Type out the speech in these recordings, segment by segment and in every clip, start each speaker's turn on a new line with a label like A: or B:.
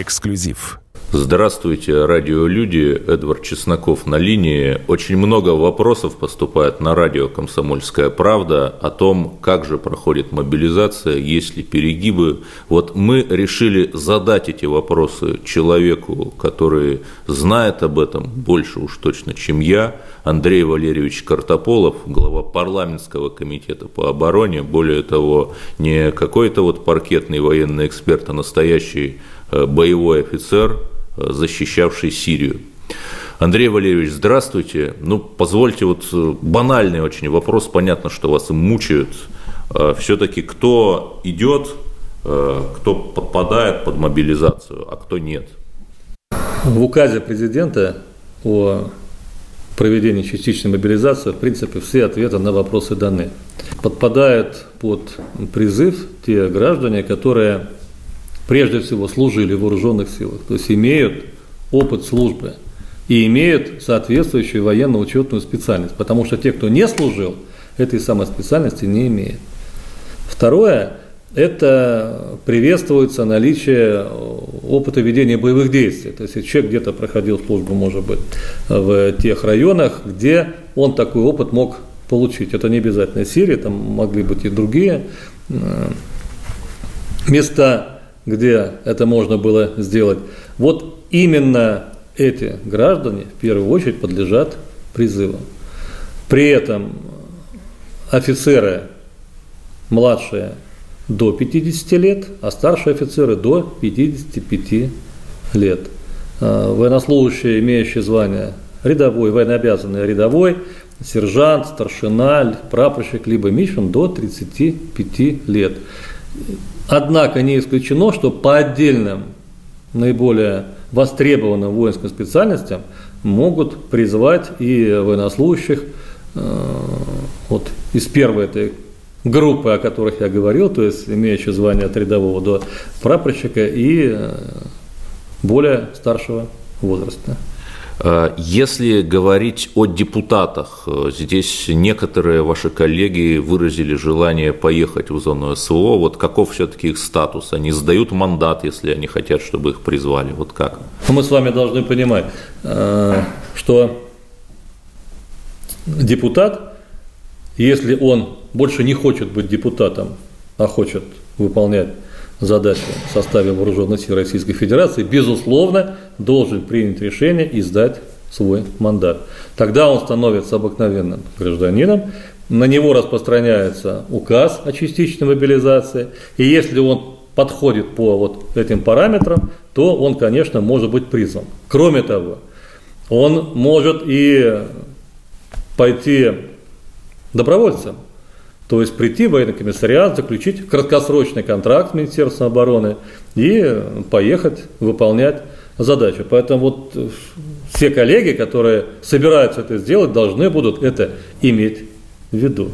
A: Эксклюзив.
B: Здравствуйте, радиолюди. Эдвард Чесноков на линии. Очень много вопросов поступает на радио «Комсомольская правда» о том, как же проходит мобилизация, есть ли перегибы. Вот мы решили задать эти вопросы человеку, который знает об этом больше уж точно, чем я, Андрей Валерьевич Картополов, глава парламентского комитета по обороне, более того, не какой-то вот паркетный военный эксперт, а настоящий э, боевой офицер – защищавший Сирию. Андрей Валерьевич, здравствуйте. Ну, позвольте вот э, банальный очень вопрос. Понятно, что вас мучают. Э, Все-таки кто идет, э, кто подпадает под мобилизацию, а кто нет?
C: В указе президента о проведении частичной мобилизации, в принципе, все ответы на вопросы даны. Подпадают под призыв те граждане, которые прежде всего служили в вооруженных силах, то есть имеют опыт службы и имеют соответствующую военно-учетную специальность, потому что те, кто не служил, этой самой специальности не имеет. Второе, это приветствуется наличие опыта ведения боевых действий. То есть, человек где-то проходил службу, может быть, в тех районах, где он такой опыт мог получить. Это не обязательно Сирия, там могли быть и другие э, места где это можно было сделать. Вот именно эти граждане в первую очередь подлежат призыву. При этом офицеры младшие до 50 лет, а старшие офицеры до 55 лет. А, военнослужащие, имеющие звание рядовой, военнообязанный рядовой, сержант, старшина, прапорщик, либо мичман до 35 лет. Однако не исключено, что по отдельным наиболее востребованным воинским специальностям могут призвать и военнослужащих э, вот из первой этой группы, о которых я говорил, то есть имеющие звание от рядового до прапорщика и э, более старшего возраста.
B: Э, если говорить о депутатах, э, здесь некоторые ваши коллеги выразили желание поехать в зону СВО. Вот каков все-таки их статус? Они сдают мандат, если они хотят, чтобы их призвали. Вот как?
C: Мы с вами должны понимать, э, что депутат, если он больше не хочет быть депутатом, а хочет выполнять задачи в составе вооруженных сил Российской Федерации, безусловно, должен принять решение и сдать свой мандат. Тогда он становится обыкновенным гражданином, на него распространяется указ о частичной мобилизации, и если он подходит по вот этим параметрам, то он, конечно, может быть призван. Кроме того, он может и пойти добровольцем, то есть прийти в военный комиссариат, заключить краткосрочный контракт с Министерством обороны и поехать выполнять задачу. Поэтому вот э, все коллеги, которые собираются это сделать, должны будут это иметь в виду.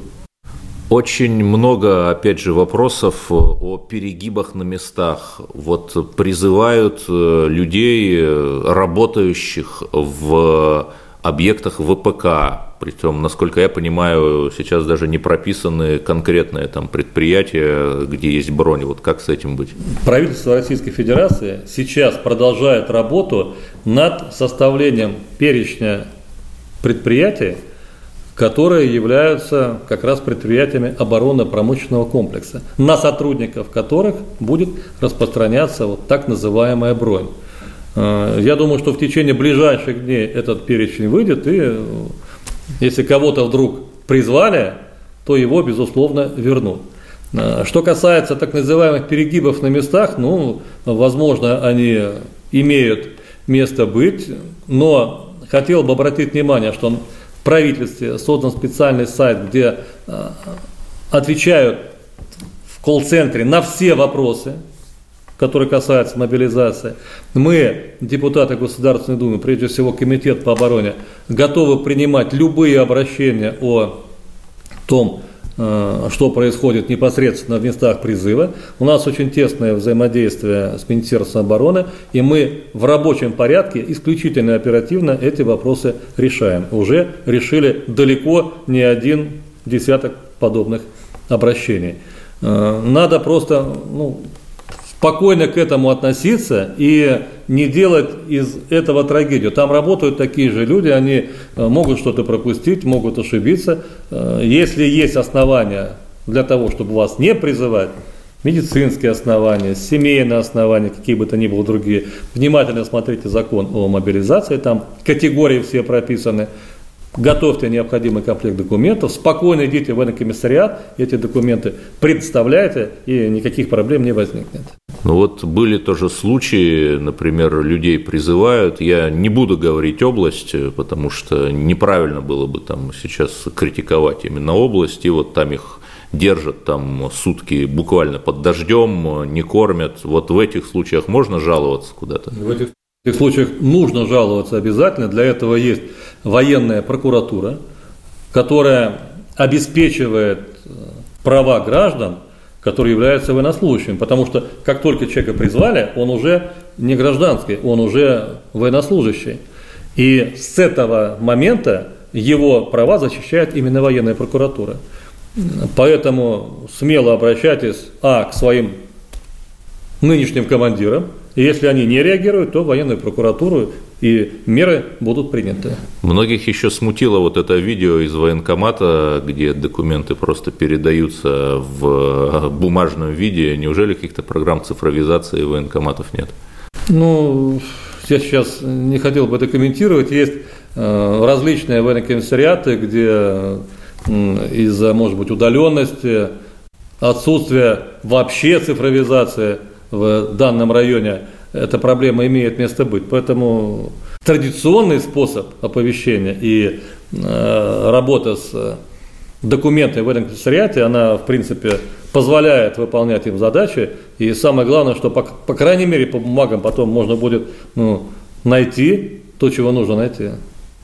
B: Очень много, опять же, вопросов о перегибах на местах. Вот призывают э, людей, э, работающих в объектах ВПК, причем, насколько я понимаю, сейчас даже не прописаны конкретные там предприятия, где есть брони. Вот как с этим быть?
C: Правительство Российской Федерации сейчас продолжает работу над составлением перечня предприятий, которые являются как раз предприятиями оборонно-промышленного комплекса, на сотрудников которых будет распространяться вот так называемая бронь. Э, я думаю, что в течение ближайших дней этот перечень выйдет, и если кого-то вдруг призвали, то его, безусловно, вернут. Э, что касается так называемых перегибов на местах, ну, возможно, они имеют место быть, но хотел бы обратить внимание, что в правительстве создан специальный сайт, где э, отвечают в колл-центре на все вопросы, который касается мобилизации. Мы, депутаты Государственной Думы, прежде всего Комитет по обороне, готовы принимать любые обращения о том, э, что происходит непосредственно в местах призыва. У нас очень тесное взаимодействие с Министерством обороны, и мы в рабочем порядке исключительно оперативно эти вопросы решаем. Уже решили далеко не один десяток подобных обращений. Э, надо просто ну, спокойно к этому относиться и не делать из этого трагедию. Там работают такие же люди, они э, могут что-то пропустить, могут ошибиться. Э, если есть основания для того, чтобы вас не призывать, медицинские основания, семейные основания, какие бы то ни было другие, внимательно смотрите закон о мобилизации, там категории все прописаны, готовьте необходимый комплект документов, спокойно идите в военный комиссариат, эти документы предоставляйте, и никаких проблем не возникнет.
B: Ну вот были тоже случаи, например, людей призывают, я не буду говорить область, потому что неправильно было бы там сейчас критиковать именно область, и вот там их держат там сутки буквально под дождем, не кормят. Вот в этих случаях можно жаловаться куда-то?
C: В этих в этих случаях нужно жаловаться обязательно. Для этого есть военная прокуратура, которая обеспечивает э, права граждан, которые являются военнослужащими. Потому что как только человека призвали, он уже не гражданский, он уже военнослужащий. И с этого момента его права защищает именно военная прокуратура. Поэтому смело обращайтесь, а, к своим нынешним командирам, и если они не реагируют, то военную прокуратуру и меры будут приняты.
B: Многих еще смутило вот это видео из военкомата, где документы просто передаются в бумажном виде. Неужели каких-то программ цифровизации военкоматов нет?
C: Ну, я сейчас не хотел бы это комментировать. Есть э, различные военные комиссариаты, где из-за, может быть, удаленности, отсутствия вообще цифровизации в данном районе, эта проблема имеет место быть. Поэтому традиционный способ оповещения и э, работа с документами в этом комиссариате, она, в принципе, позволяет выполнять им задачи. И самое главное, что, по, по крайней мере, по бумагам потом можно будет ну, найти то, чего нужно найти.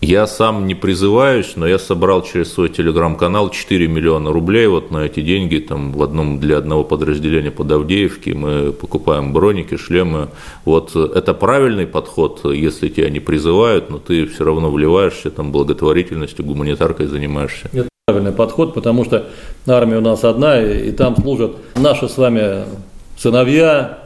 B: Я сам не призываюсь, но я собрал через свой телеграм-канал 4 миллиона рублей вот на эти деньги. Там в одном, для одного подразделения под Авдеевки мы покупаем броники, шлемы. Вот это правильный подход, если тебя не призывают, но ты все равно вливаешься, там благотворительностью, гуманитаркой занимаешься.
C: Это правильный подход, потому что армия у нас одна, и там служат наши с вами сыновья,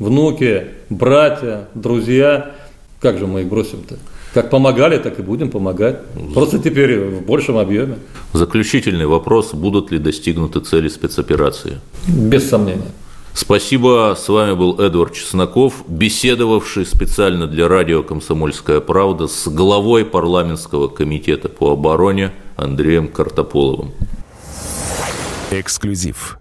C: внуки, братья, друзья. Как же мы их бросим-то? Как помогали, так и будем помогать. Просто теперь в большем объеме.
B: Заключительный вопрос. Будут ли достигнуты цели спецоперации?
C: Без сомнения.
B: Спасибо. С вами был Эдвард Чесноков, беседовавший специально для радио «Комсомольская правда» с главой парламентского комитета по обороне Андреем Картополовым.
A: Эксклюзив.